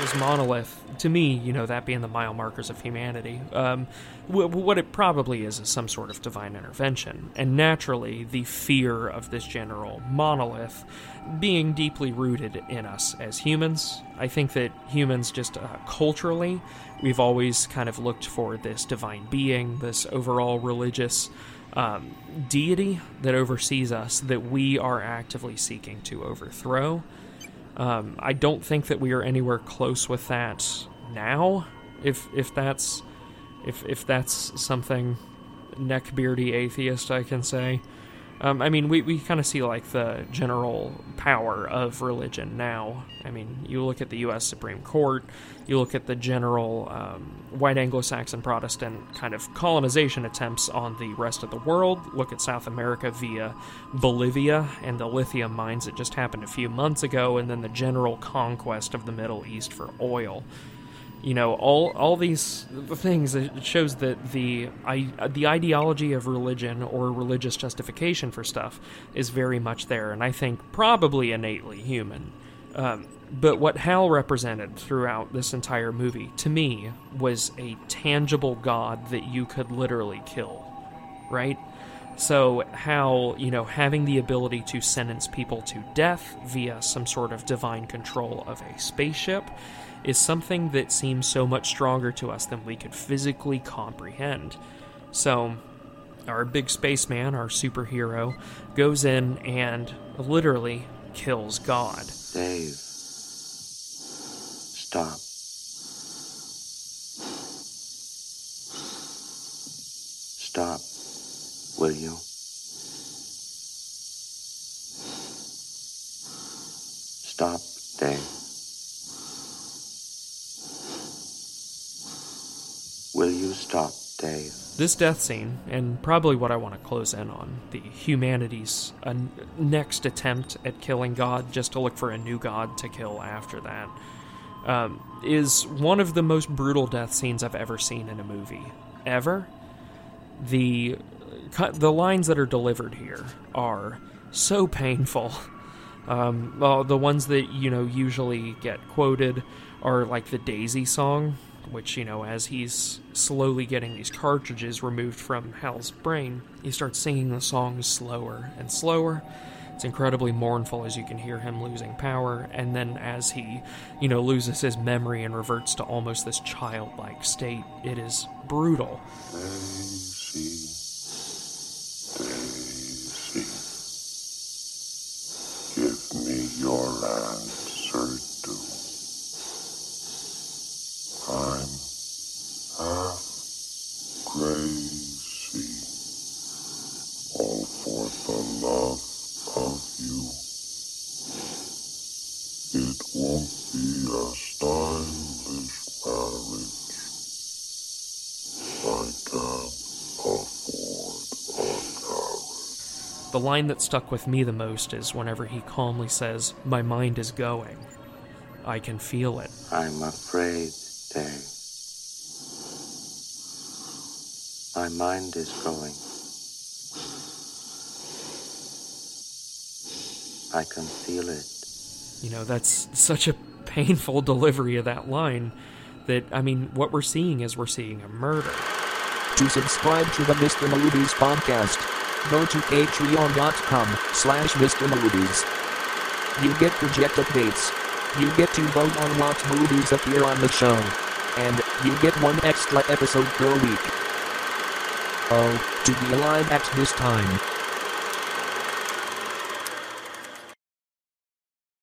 this monolith, to me, you know, that being the mile markers of humanity, um, w- what it probably is is some sort of divine intervention. And naturally, the fear of this general monolith being deeply rooted in us as humans. I think that humans, just uh, culturally, we've always kind of looked for this divine being, this overall religious um, deity that oversees us that we are actively seeking to overthrow. Um, I don't think that we are anywhere close with that now. If if that's if if that's something neckbeardy atheist I can say. Um, I mean, we, we kind of see like the general power of religion now. I mean, you look at the U.S. Supreme Court, you look at the general um, white Anglo Saxon Protestant kind of colonization attempts on the rest of the world. Look at South America via Bolivia and the lithium mines that just happened a few months ago, and then the general conquest of the Middle East for oil you know all all these things it shows that the I, the ideology of religion or religious justification for stuff is very much there and i think probably innately human. Um, but what hal represented throughout this entire movie to me was a tangible god that you could literally kill right so Hal you know having the ability to sentence people to death via some sort of divine control of a spaceship is something that seems so much stronger to us than we could physically comprehend. So, our big spaceman, our superhero, goes in and literally kills God. Dave, stop. Stop, will you? Stop, Dave. Will you stop, Dave? This death scene, and probably what I want to close in on, the humanity's uh, next attempt at killing God, just to look for a new God to kill after that, um, is one of the most brutal death scenes I've ever seen in a movie. Ever. The, the lines that are delivered here are so painful. Um, well, the ones that, you know, usually get quoted are like the Daisy song which, you know, as he's slowly getting these cartridges removed from Hal's brain, he starts singing the song slower and slower. It's incredibly mournful as you can hear him losing power, and then as he, you know, loses his memory and reverts to almost this childlike state, it is brutal. Daisy, Daisy, give me your answer too. I'm half crazy, all for the love of you. It won't be a stylish marriage. I can't afford a carriage. The line that stuck with me the most is whenever he calmly says, My mind is going. I can feel it. I'm afraid, Dave. My mind is going. I can feel it. You know, that's such a painful delivery of that line that, I mean, what we're seeing is we're seeing a murder. To subscribe to the Mr. Movies podcast, go to patreon.com slash Mr. Movies. You get project updates. You get to vote on what movies appear on the show. And you get one extra episode per week. Oh, to be alive at this time.